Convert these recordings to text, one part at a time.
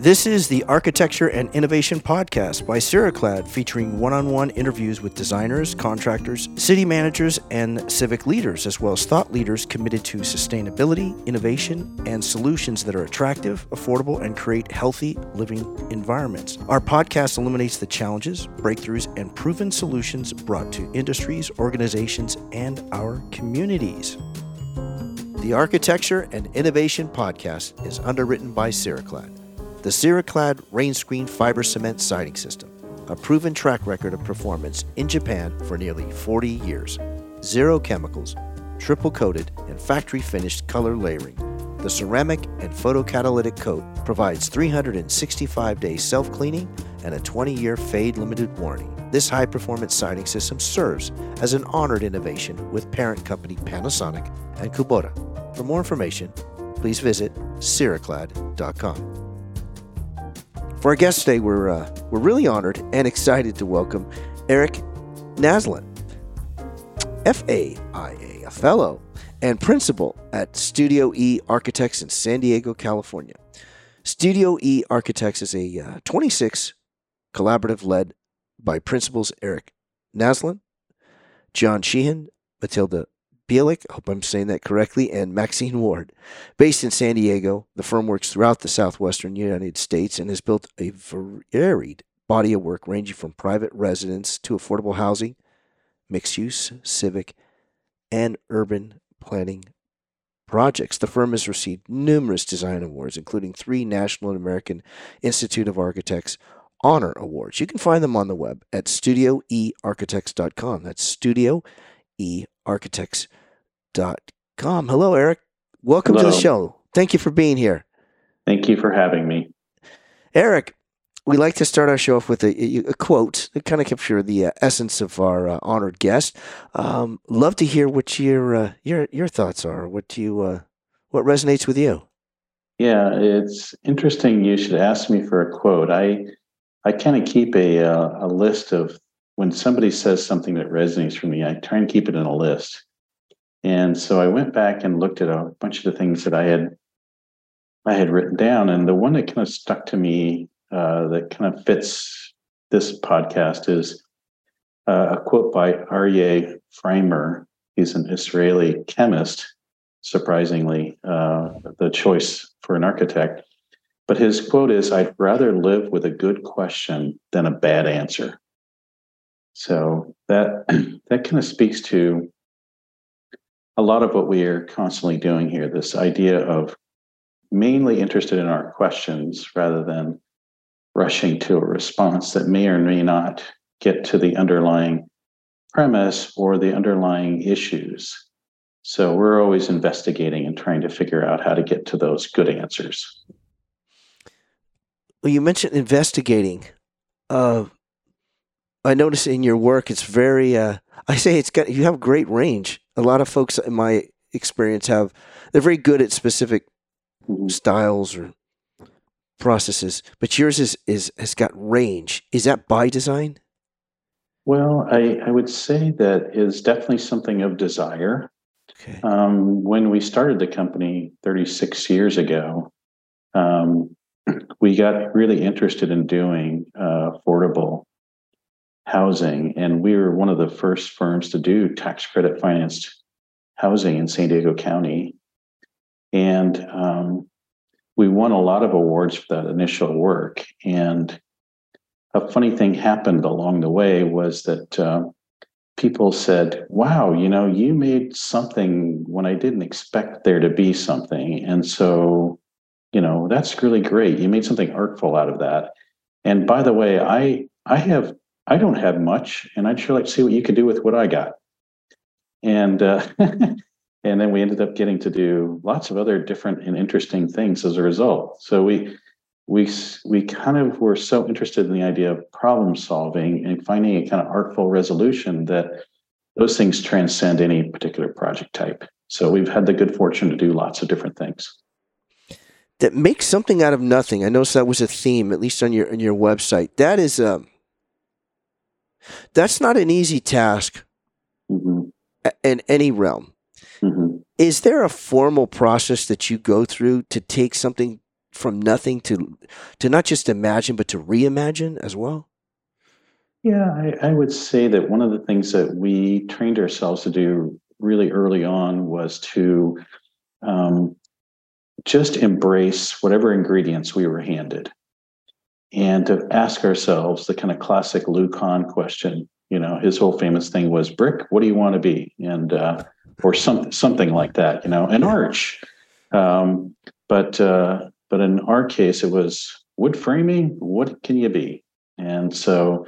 This is the Architecture and Innovation Podcast by Ceraclad, featuring one on one interviews with designers, contractors, city managers, and civic leaders, as well as thought leaders committed to sustainability, innovation, and solutions that are attractive, affordable, and create healthy living environments. Our podcast illuminates the challenges, breakthroughs, and proven solutions brought to industries, organizations, and our communities. The Architecture and Innovation Podcast is underwritten by Ceraclad. The Ceraclad rain screen fiber cement siding system, a proven track record of performance in Japan for nearly 40 years. Zero chemicals, triple coated, and factory finished color layering. The ceramic and photocatalytic coat provides 365 day self cleaning and a 20 year fade limited warranty. This high performance siding system serves as an honored innovation with parent company Panasonic and Kubota. For more information, please visit ceraclad.com. For our guest today, we're, uh, we're really honored and excited to welcome Eric Naslund, FAIA, a fellow and principal at Studio E Architects in San Diego, California. Studio E Architects is a uh, 26 collaborative led by principals Eric Naslund, John Sheehan, Mathilda Bielik, I hope I'm saying that correctly, and Maxine Ward. Based in San Diego, the firm works throughout the southwestern United States and has built a varied body of work ranging from private residence to affordable housing, mixed use, civic, and urban planning projects. The firm has received numerous design awards, including three National and American Institute of Architects Honor Awards. You can find them on the web at studioearchitects.com. That's studioearchitects.com com. Hello, Eric. Welcome Hello. to the show. Thank you for being here. Thank you for having me. Eric, we like to start our show off with a, a quote that kind of captures the uh, essence of our uh, honored guest. Um, love to hear what your uh, your your thoughts are. What do you uh, what resonates with you? Yeah, it's interesting. You should ask me for a quote. I I kind of keep a uh, a list of when somebody says something that resonates for me. I try and keep it in a list. And so I went back and looked at a bunch of the things that I had I had written down, and the one that kind of stuck to me uh, that kind of fits this podcast is uh, a quote by Aryeh Frimer. He's an Israeli chemist, surprisingly, uh, the choice for an architect. But his quote is I'd rather live with a good question than a bad answer. So that that kind of speaks to a lot of what we are constantly doing here this idea of mainly interested in our questions rather than rushing to a response that may or may not get to the underlying premise or the underlying issues. So we're always investigating and trying to figure out how to get to those good answers. Well, you mentioned investigating. Uh, I notice in your work, it's very. Uh, I say it's got. You have great range a lot of folks in my experience have they're very good at specific mm-hmm. styles or processes, but yours is is has got range. Is that by design? Well, I, I would say that is definitely something of desire. Okay. Um, when we started the company 36 years ago, um, we got really interested in doing uh, affordable housing. And we were one of the first firms to do tax credit financed housing in San Diego County. And um, we won a lot of awards for that initial work. And a funny thing happened along the way was that uh, people said, Wow, you know, you made something when I didn't expect there to be something. And so, you know, that's really great. You made something artful out of that. And by the way, I I have I don't have much, and I'd sure like to see what you could do with what I got. And uh, and then we ended up getting to do lots of other different and interesting things as a result. So we we we kind of were so interested in the idea of problem solving and finding a kind of artful resolution that those things transcend any particular project type. So we've had the good fortune to do lots of different things. That makes something out of nothing. I noticed that was a theme, at least on your on your website. That is um, that's not an easy task mm-hmm. in any realm. Mm-hmm. Is there a formal process that you go through to take something from nothing to to not just imagine but to reimagine as well? Yeah, I, I would say that one of the things that we trained ourselves to do really early on was to um, just embrace whatever ingredients we were handed and to ask ourselves the kind of classic Lou Kahn question. You know, his whole famous thing was brick. What do you want to be? And uh, or something something like that. You know, an arch. Um, but uh, but in our case, it was wood framing. What can you be? And so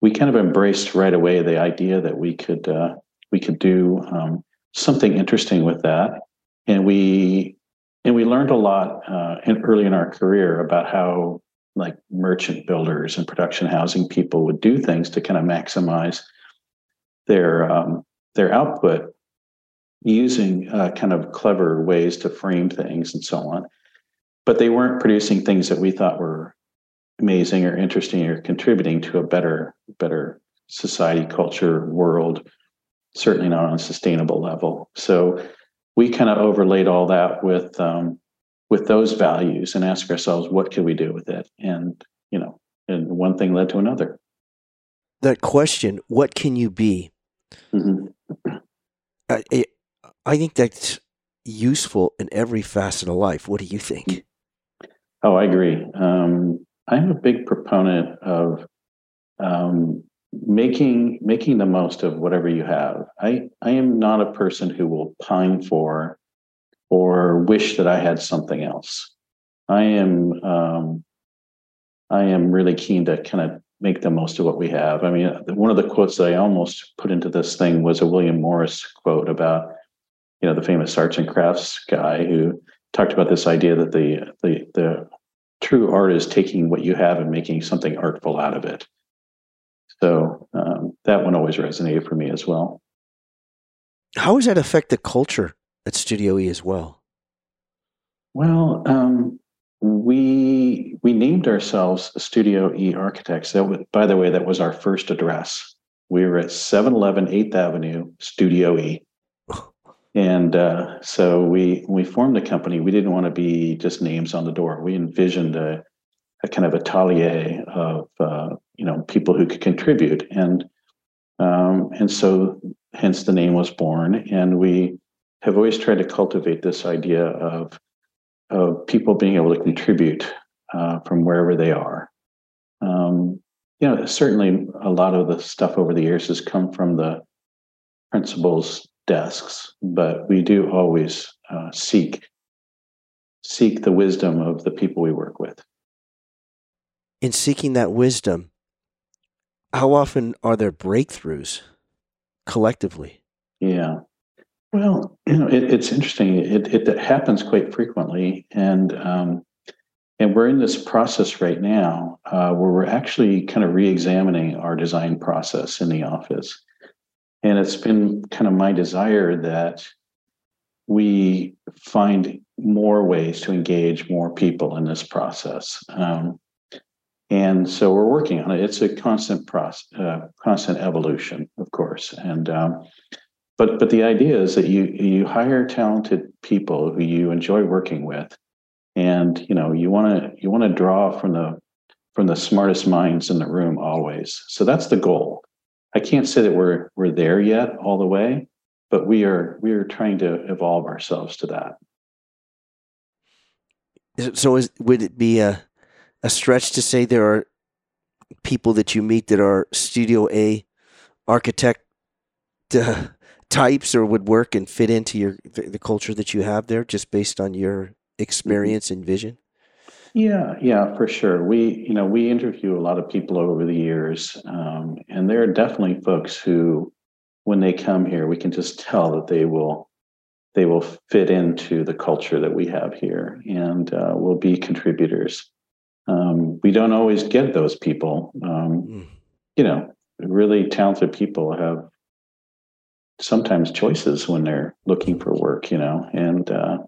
we kind of embraced right away the idea that we could uh, we could do um, something interesting with that, and we and we learned a lot uh, in, early in our career about how like merchant builders and production housing people would do things to kind of maximize their um, their output using uh, kind of clever ways to frame things and so on. But they weren't producing things that we thought were amazing or interesting or contributing to a better better society, culture, world. Certainly not on a sustainable level. So we kind of overlaid all that with um, with those values and ask ourselves what can we do with it? And you know and one thing led to another. That question what can you be? Mm-hmm. I, I think that's useful in every facet of life. What do you think? Oh i agree. Um, i'm a big proponent of um, making making the most of whatever you have. I i am not a person who will pine for or wish that I had something else. I am um, I am really keen to kind of make the most of what we have. I mean, one of the quotes that I almost put into this thing was a William Morris quote about you know the famous arts and crafts guy who talked about this idea that the the the true art is taking what you have and making something artful out of it. So um, that one always resonated for me as well. How does that affect the culture at Studio E as well? Well, um, we we named ourselves Studio E Architects. That was, by the way, that was our first address. We were at 711 8th Avenue, Studio E. And uh, so we we formed the company. We didn't want to be just names on the door. We envisioned a, a kind of atelier of uh, you know people who could contribute, and um, and so hence the name was born. And we have always tried to cultivate this idea of of people being able to contribute uh, from wherever they are. Um, you know, certainly a lot of the stuff over the years has come from the principals' desks, but we do always uh, seek seek the wisdom of the people we work with. In seeking that wisdom, how often are there breakthroughs collectively? Yeah. Well, you know, it, it's interesting. It, it, it, happens quite frequently, and um, and we're in this process right now uh, where we're actually kind of re-examining our design process in the office, and it's been kind of my desire that we find more ways to engage more people in this process. Um, and so we're working on it. It's a constant process, uh, constant evolution, of course, and um, but but the idea is that you you hire talented people who you enjoy working with. And you know you want to you want to draw from the from the smartest minds in the room always. So that's the goal. I can't say that we're we're there yet all the way but we are we are trying to evolve ourselves to that. So is, would it be a a stretch to say there are people that you meet that are studio a architect uh, types or would work and fit into your the, the culture that you have there just based on your experience and vision? Yeah yeah for sure. We you know we interview a lot of people over the years um, and there are definitely folks who when they come here we can just tell that they will they will fit into the culture that we have here and uh, will be contributors. Um, we don't always get those people. Um, mm. you know really talented people have sometimes choices when they're looking for work, you know, and uh,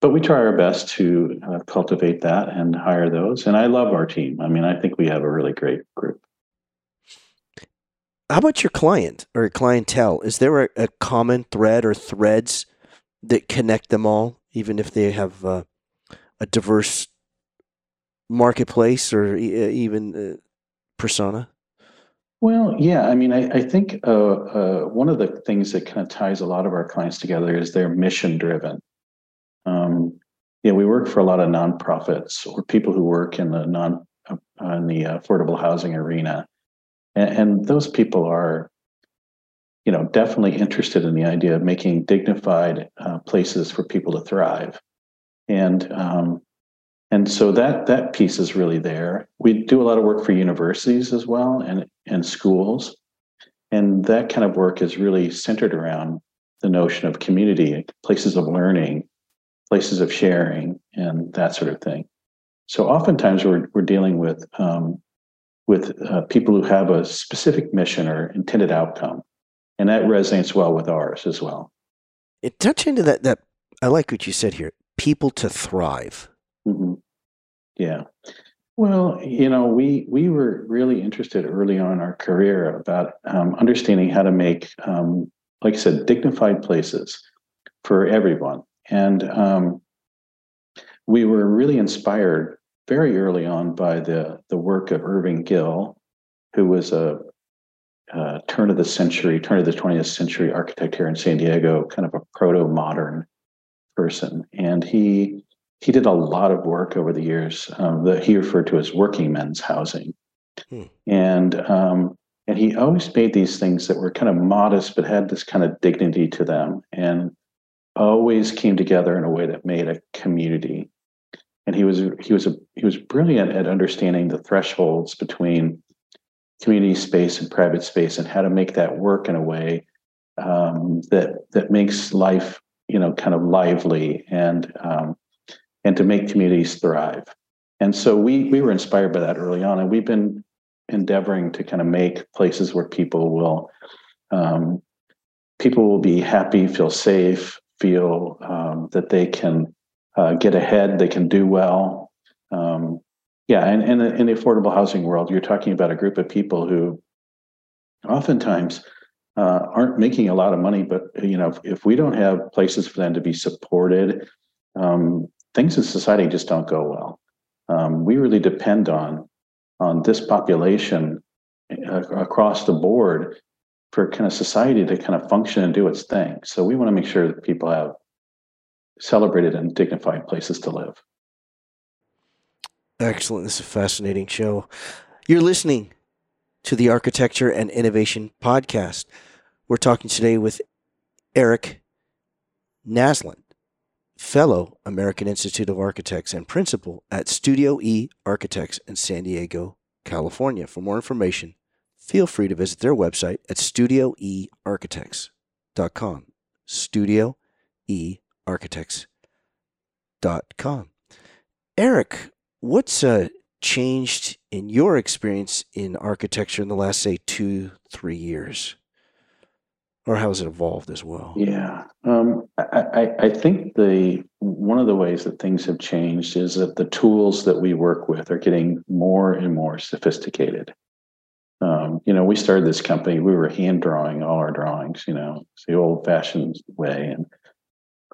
but we try our best to uh, cultivate that and hire those. And I love our team. I mean, I think we have a really great group. How about your client or clientele? Is there a, a common thread or threads that connect them all, even if they have uh, a diverse marketplace or even uh, persona? Well, yeah. I mean, I, I think uh, uh, one of the things that kind of ties a lot of our clients together is they're mission driven. Um, yeah, we work for a lot of nonprofits or people who work in the non uh, in the affordable housing arena, and, and those people are, you know, definitely interested in the idea of making dignified uh, places for people to thrive, and um, and so that that piece is really there. We do a lot of work for universities as well and and schools, and that kind of work is really centered around the notion of community, places of learning, places of sharing, and that sort of thing. So oftentimes we're we're dealing with um, with uh, people who have a specific mission or intended outcome, and that resonates well with ours as well. It touch into that that I like what you said here. People to thrive. Mm-hmm. Yeah. Well, you know, we we were really interested early on in our career about um, understanding how to make, um, like I said, dignified places for everyone, and um, we were really inspired very early on by the the work of Irving Gill, who was a, a turn of the century, turn of the 20th century architect here in San Diego, kind of a proto modern person, and he he did a lot of work over the years um, that he referred to as working men's housing. Hmm. And um, and he always made these things that were kind of modest but had this kind of dignity to them and always came together in a way that made a community. And he was he was a he was brilliant at understanding the thresholds between community space and private space and how to make that work in a way um, that that makes life you know kind of lively and um, and to make communities thrive. And so we we were inspired by that early on, and we've been endeavoring to kind of make places where people will um, people will be happy, feel safe, feel um, that they can uh, get ahead, they can do well. Um, yeah, and, and in the affordable housing world, you're talking about a group of people who oftentimes uh, aren't making a lot of money, but you know, if, if, we don't have places for them to be supported, um, things in society just don't go well. Um, we really depend on on this population uh, across the board for kind of society to kind of function and do its thing. So we want to make sure that people have celebrated and dignified places to live. Excellent. This is a fascinating show. You're listening to the Architecture and Innovation Podcast. We're talking today with Eric Naslund fellow American Institute of Architects and principal at Studio E Architects in San Diego, California. For more information, feel free to visit their website at studioearchitects.com. Studioearchitects.com. Eric, what's uh, changed in your experience in architecture in the last, say, two, three years? Or how has it evolved as well? Yeah, um, I, I, think the one of the ways that things have changed is that the tools that we work with are getting more and more sophisticated. Um, you know, we started this company; we were hand drawing all our drawings. You know, it's the old-fashioned way, and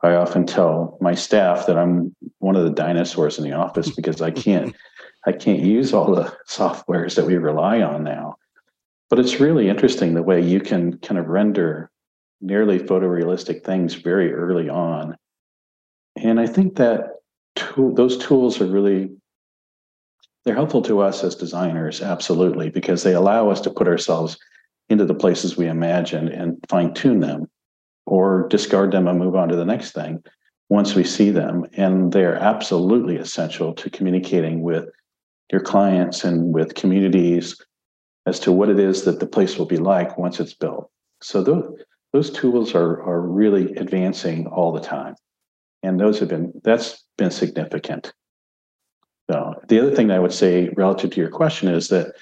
I often tell my staff that I'm one of the dinosaurs in the office because I can't I can't use all the softwares that we rely on now. But it's really interesting the way you can kind of render nearly photorealistic things very early on. And I think that tool, those tools are really they're helpful to us as designers, absolutely, because they allow us to put ourselves into the places we imagine and fine tune them or discard them and move on to the next thing once we see them. And they're absolutely essential to communicating with your clients and with communities as to what it is that the place will be like once it's built. So those those tools are are really advancing all the time, and those have been that's been significant. So the other thing I would say relative to your question is that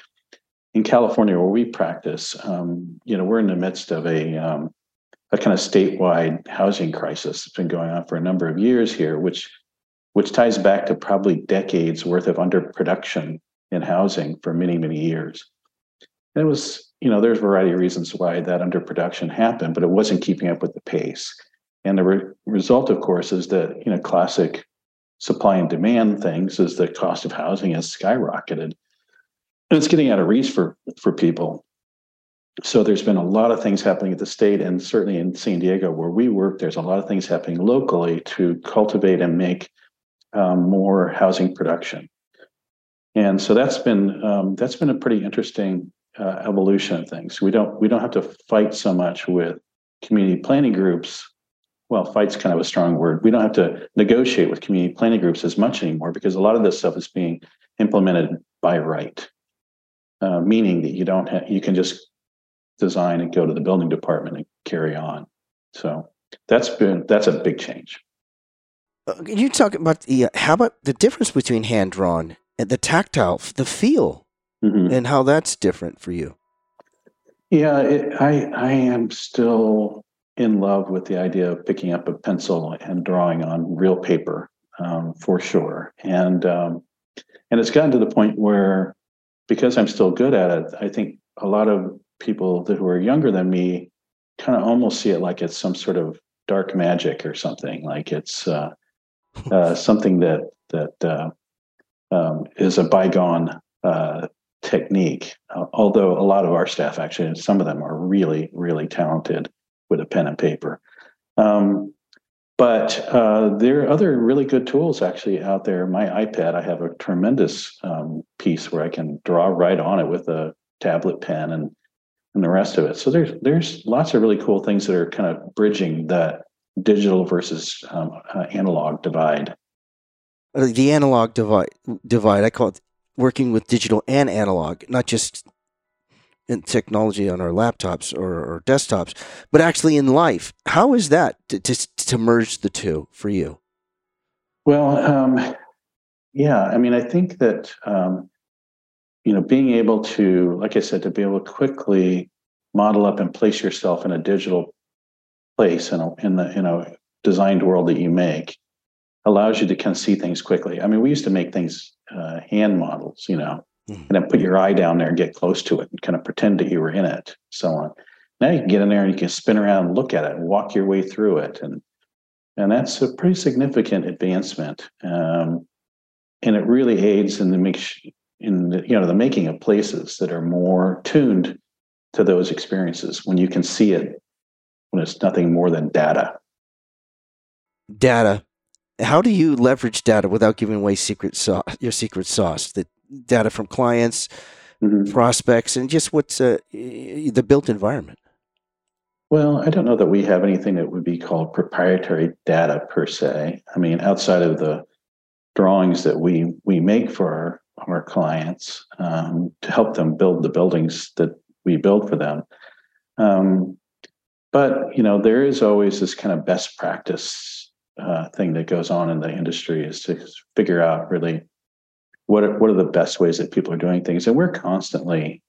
in California, where we practice, um, you know, we're in the midst of a um, a kind of statewide housing crisis that's been going on for a number of years here, which which ties back to probably decades worth of underproduction in housing for many many years it was, you know, there's a variety of reasons why that underproduction happened, but it wasn't keeping up with the pace. And the re- result, of course, is that, you know, classic supply and demand things is the cost of housing has skyrocketed. And it's getting out of reach for, for people. So there's been a lot of things happening at the state and certainly in San Diego where we work, there's a lot of things happening locally to cultivate and make um, more housing production. And so that's been um, that's been a pretty interesting uh, evolution of things. We don't we don't have to fight so much with community planning groups well, fight's kind of a strong word. We don't have to negotiate with community planning groups as much anymore because a lot of this stuff is being implemented by right, uh, meaning that you don't have, you can just design and go to the building department and carry on. So that's been that's a big change. Uh, you talk about the uh, how about the difference between hand drawn and the tactile, the feel, mm-hmm. and how that's different for you? Yeah, it, I I am still in love with the idea of picking up a pencil and drawing on real paper um, for sure. And um, and it's gotten to the point where because I'm still good at it, I think a lot of people that who are younger than me kind of almost see it like it's some sort of dark magic or something, like it's uh, uh, something that that uh, um, is a bygone uh, technique. although a lot of our staff, actually, some of them are really, really talented with a pen and paper. Um, but uh, there are other really good tools actually out there. My iPad, I have a tremendous um, piece where I can draw right on it with a tablet pen and and the rest of it. So there's there's lots of really cool things that are kind of bridging that digital versus um, uh, analog divide. Uh, the analog divide divide I call it working with digital and analog, not just in technology on our laptops or, or desktops, but actually in life. How is that to, to, to merge the two for you? Well, um, yeah, I mean, I think that, um, you know, being able to, like I said, to be able to quickly model up and place yourself in a digital place in a, in the, in a designed world that you make allows you to kind of see things quickly. I mean, we used to make things uh, hand models, you know, mm-hmm. and then put your eye down there and get close to it and kind of pretend that you were in it, so on. Now you can get in there and you can spin around and look at it and walk your way through it, and and that's a pretty significant advancement. Um, and it really aids in the mix in the, you know the making of places that are more tuned to those experiences when you can see it when it's nothing more than data. Data. How do you leverage data without giving away secret sauce, your secret sauce that data from clients, mm-hmm. prospects, and just what's uh, the built environment? Well, I don't know that we have anything that would be called proprietary data per se. I mean, outside of the drawings that we we make for our, our clients um, to help them build the buildings that we build for them. Um, but you know, there is always this kind of best practice uh, thing that goes on in the industry is to figure out really what are, what are the best ways that people are doing things. And we're constantly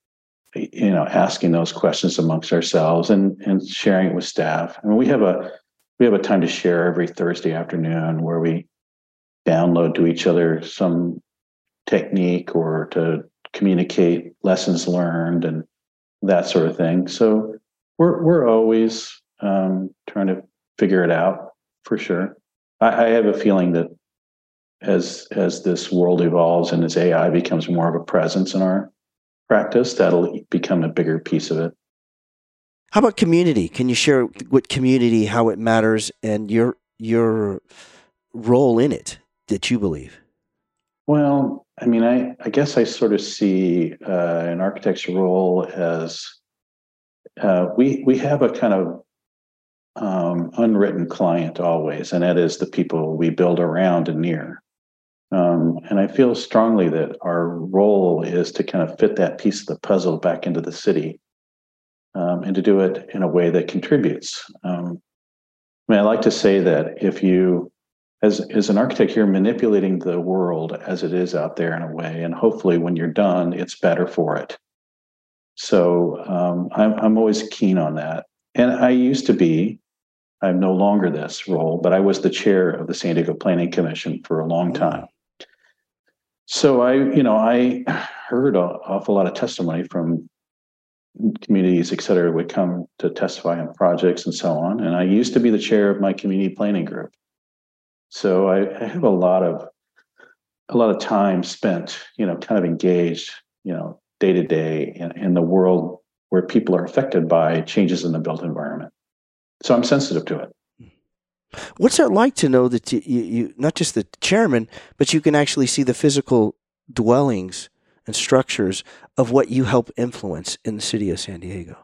you know asking those questions amongst ourselves and and sharing it with staff. I mean we have a we have a time to share every thursday afternoon where we download to each other some technique or to communicate lessons learned and that sort of thing. So we're we're always um, trying to figure it out for sure I, I have a feeling that as as this world evolves and as AI becomes more of a presence in our practice, that'll become a bigger piece of it. How about community? Can you share what community, how it matters, and your your role in it that you believe? Well, I mean, I, I guess I sort of see uh, an architect's role as uh, we we have a kind of um, unwritten client always, and that is the people we build around and near. Um, and I feel strongly that our role is to kind of fit that piece of the puzzle back into the city um, and to do it in a way that contributes. Um, I mean, I like to say that if you, as, as an architect, you're manipulating the world as it is out there in a way, and hopefully when you're done, it's better for it. So um, I'm, I'm always keen on that. And I used to be, I'm no longer this role, but I was the chair of the San Diego Planning Commission for a long time. So I, you know, I heard an awful lot of testimony from communities, et cetera, would come to testify on projects and so on. And I used to be the chair of my community planning group. So I, I have a lot of a lot of time spent, you know, kind of engaged, you know, day to day in the world where people are affected by changes in the built environment. So I'm sensitive to it. What's it like to know that you, you, not just the chairman, but you can actually see the physical dwellings and structures of what you help influence in the city of San Diego?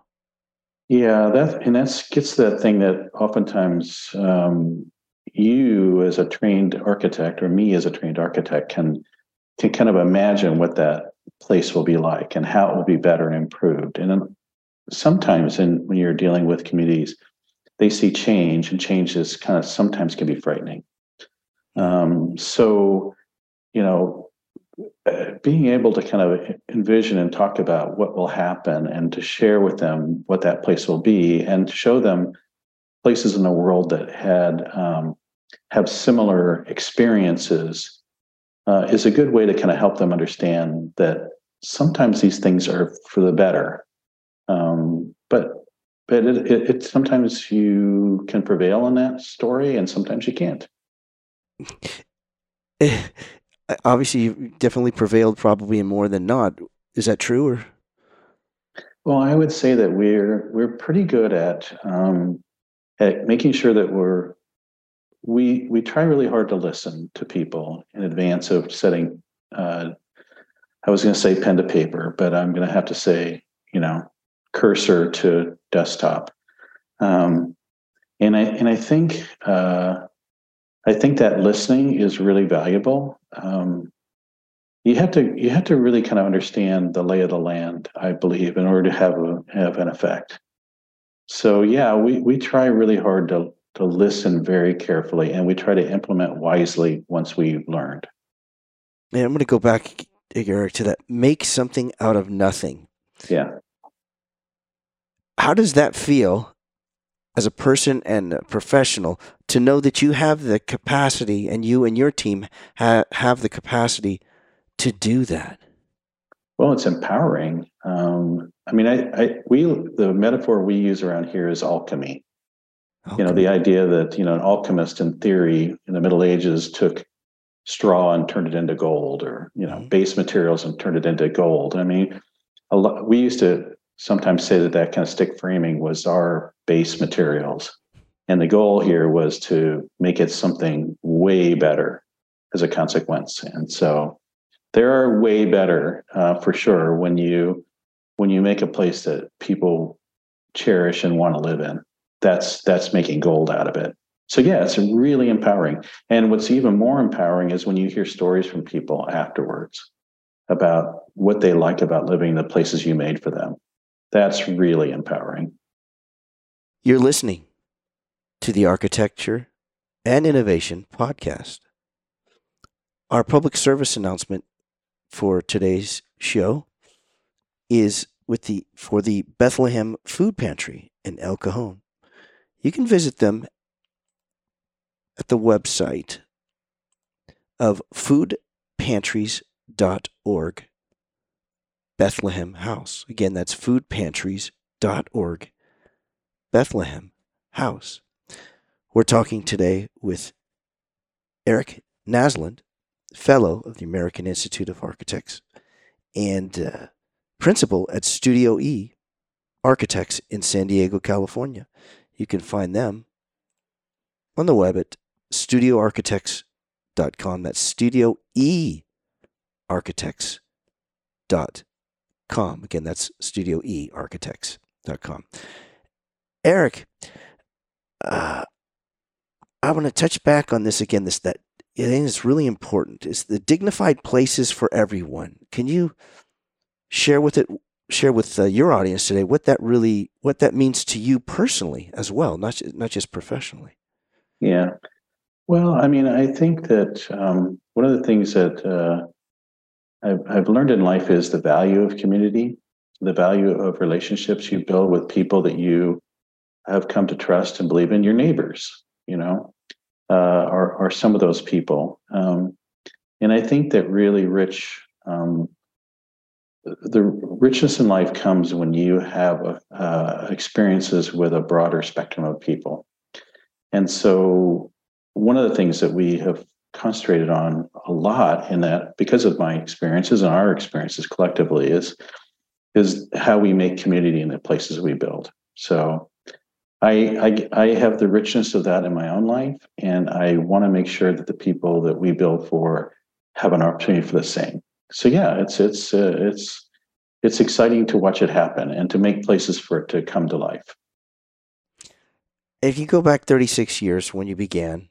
Yeah, that and that gets that thing that oftentimes um, you, as a trained architect, or me as a trained architect, can can kind of imagine what that place will be like and how it will be better and improved. And sometimes, in, when you're dealing with communities, they see change, and change is kind of sometimes can be frightening. Um, so, you know, uh, being able to kind of envision and talk about what will happen and to share with them what that place will be and show them places in the world that had um, have similar experiences uh, is a good way to kind of help them understand that sometimes these things are for the better um, but but it, it, it, sometimes you can prevail in that story and sometimes you can't. Obviously you definitely prevailed probably more than not. Is that true or? Well i would say that we're we're pretty good at um, at making sure that we're we we try really hard to listen to people in advance of setting uh, i was going to say pen to paper but i'm going to have to say you know cursor to desktop um, and i and i think uh, i think that listening is really valuable um, you have to you have to really kind of understand the lay of the land i believe in order to have a have an effect so yeah we we try really hard to to listen very carefully and we try to implement wisely once we've learned. Yeah, I'm going to go back, Eric, to that make something out of nothing. Yeah. How does that feel as a person and a professional to know that you have the capacity and you and your team ha- have the capacity to do that? Well, it's empowering. Um, I mean, I, I, we, the metaphor we use around here is alchemy. Okay. You know, the idea that, you know, an alchemist in theory in the Middle Ages took straw and turned it into gold or, you know, mm-hmm. base materials and turned it into gold. I mean, a lot, we used to sometimes say that that kind of stick framing was our base materials. And the goal here was to make it something way better as a consequence. And so there are way better uh, for sure when you when you make a place that people cherish and want to live in that's that's making gold out of it. So yeah, it's really empowering. And what's even more empowering is when you hear stories from people afterwards about what they like about living the places you made for them. That's really empowering. You're listening to the Architecture and Innovation podcast. Our public service announcement for today's show is with the for the Bethlehem Food Pantry in El Cajon you can visit them at the website of foodpantries.org Bethlehem House. Again, that's foodpantries.org Bethlehem House. We're talking today with Eric Naslund, Fellow of the American Institute of Architects and uh, Principal at Studio E Architects in San Diego, California. You can find them on the web at studioearchitects.com. That's studio e architects.com. Again, that's studio e architects.com. Eric, uh, I want to touch back on this again. This that I think is really important is the dignified places for everyone. Can you share with it share with uh, your audience today what that really what that means to you personally as well, not not just professionally. Yeah, well, I mean, I think that um, one of the things that uh, I've, I've learned in life is the value of community, the value of relationships you build with people that you have come to trust and believe in. Your neighbors, you know, uh, are are some of those people, um, and I think that really rich um, the richness in life comes when you have uh, experiences with a broader spectrum of people. And so one of the things that we have concentrated on a lot in that because of my experiences and our experiences collectively is is how we make community in the places we build. So I, I, I have the richness of that in my own life, and I want to make sure that the people that we build for have an opportunity for the same. So yeah, it's it's uh, it's it's exciting to watch it happen and to make places for it to come to life. If you go back 36 years when you began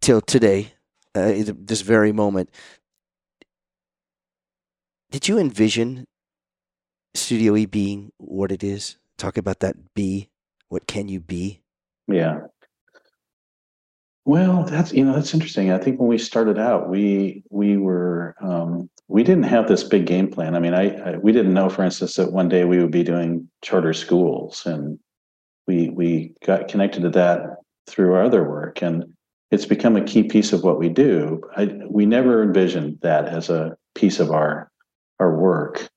till today, uh, this very moment, did you envision Studio E being what it is? Talk about that be. What can you be? Yeah. Well, that's you know that's interesting. I think when we started out, we we were um, we didn't have this big game plan. I mean, I, I, we didn't know, for instance, that one day we would be doing charter schools, and we we got connected to that through our other work, and it's become a key piece of what we do. I, we never envisioned that as a piece of our our work.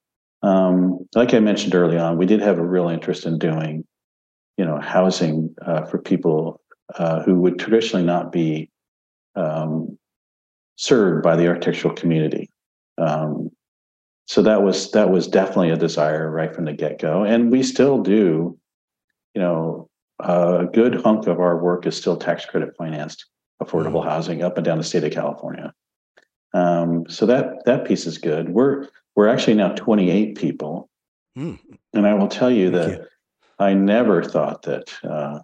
Um, like I mentioned early on, we did have a real interest in doing, you know, housing uh, for people uh, who would traditionally not be um, served by the architectural community. Um, so that was that was definitely a desire right from the get go, and we still do. You know, a good hunk of our work is still tax credit financed affordable mm-hmm. housing up and down the state of California. Um, so that that piece is good. We're we're actually now 28 people. Mm. And I will tell you Thank that you. I never thought that uh,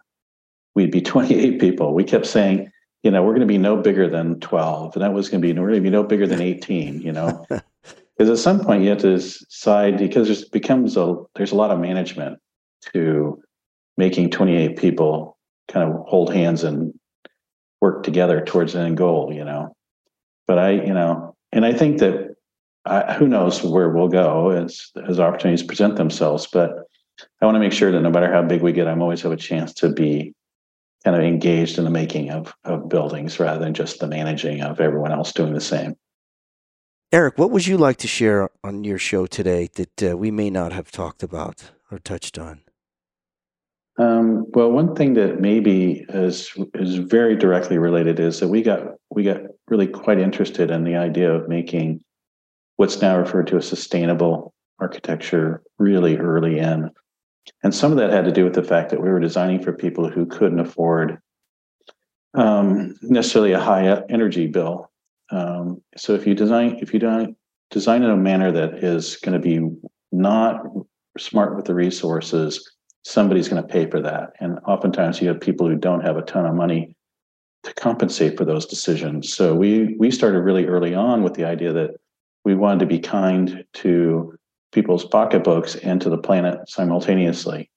we'd be 28 people. We kept saying, you know, we're going to be no bigger than 12, and that was going to be we're going to be no bigger than 18. You know, because at some point you have to decide because there's becomes a there's a lot of management to making 28 people kind of hold hands and work together towards an end goal. You know, but I, you know, and I think that I, who knows where we'll go as as opportunities present themselves. But I want to make sure that no matter how big we get, I'm always have a chance to be kind of engaged in the making of of buildings rather than just the managing of everyone else doing the same. Eric, what would you like to share on your show today that uh, we may not have talked about or touched on? Um, well, one thing that maybe is is very directly related is that we got we got really quite interested in the idea of making what's now referred to as sustainable architecture really early in. And some of that had to do with the fact that we were designing for people who couldn't afford um, necessarily a high energy bill. Um, so if you design if you don't design in a manner that is going to be not smart with the resources, somebody's going to pay for that. And oftentimes you have people who don't have a ton of money to compensate for those decisions. So we we started really early on with the idea that we wanted to be kind to people's pocketbooks and to the planet simultaneously.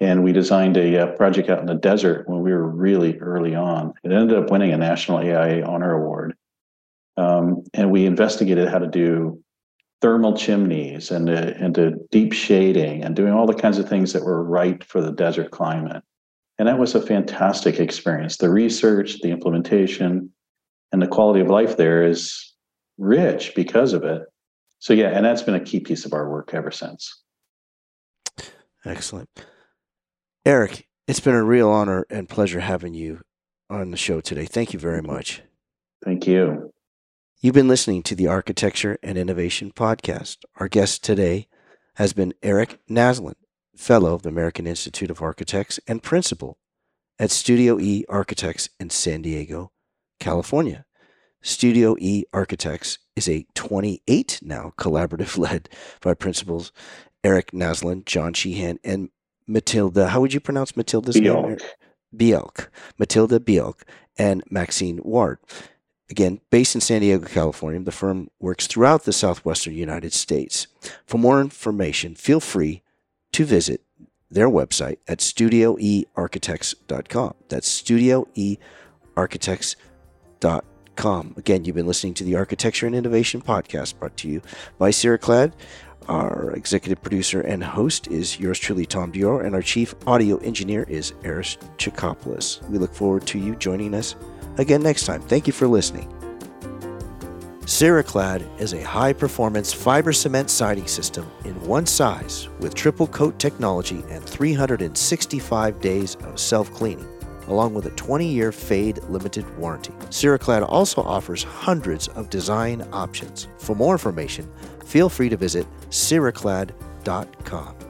And we designed a, a, uh, project out in the desert when we were really early on. It ended up winning a national AIA honor award. Um, and we investigated how to do thermal chimneys and to, and to deep shading and doing all the kinds of things that were right for the desert climate. And that was a fantastic experience. The research, the implementation, and the quality of life there is rich because of it. So yeah, and that's been a key piece of our work ever since. Excellent. Eric, it's been a real honor and pleasure having you on the show today. Thank you very much. Thank you. You've been listening to the Architecture and Innovation Podcast. Our guest today has been Eric Naslund, Fellow of the American Institute of Architects and Principal at Studio E Architects in San Diego, California. Studio E Architects is a 28 now collaborative led by principals Eric Naslund, John Sheehan, and Mathilda. How would you pronounce Mathilda's Bialk. name? Bialk. Mathilda Bialk and Maxine Ward. Again, based in San Diego, California, the firm works throughout the southwestern United States. For more information, feel free to visit their website at studioearchitects.com. That's studioearchitects.com. Again, you've been listening to the Architecture and Innovation Podcast brought to you by Clad. Our executive producer and host is yours truly, Tom Dior, and our chief audio engineer is Eris Chikopoulos. We look forward to you joining us again next time. Thank you for listening. Ceraclad is a high performance fiber cement siding system in one size with triple coat technology and 365 days of self cleaning. along with a 20 year fade limited warranty. Ceraclad also offers hundreds of design options. For more information, feel free to visit ceraclad.com.